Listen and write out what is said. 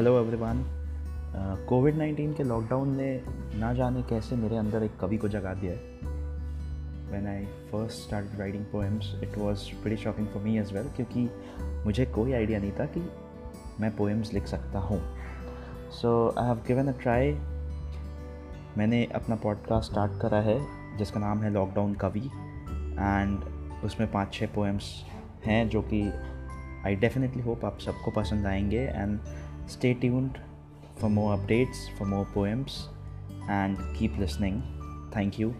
Hello everyone Covid nineteen के lockdown ने ना जाने कैसे मेरे अंदर एक कवि को जगा दिया है। When I first start writing poems it was very shocking for me as well क्योंकि मुझे कोई आइडिया नहीं था कि मैं पोएम्स लिख सकता हूँ। So I have given a try मैंने अपना पॉडकास्ट स्टार्ट करा है, जिसका नाम है लॉकडाउन कवि एंड उसमें पाँच छः पोएम्स हैं, जो कि आई डेफिनेटली होप आप सबको पसंद आएँगे and Stay tuned for more updates, for more poems, and keep listening. Thank you.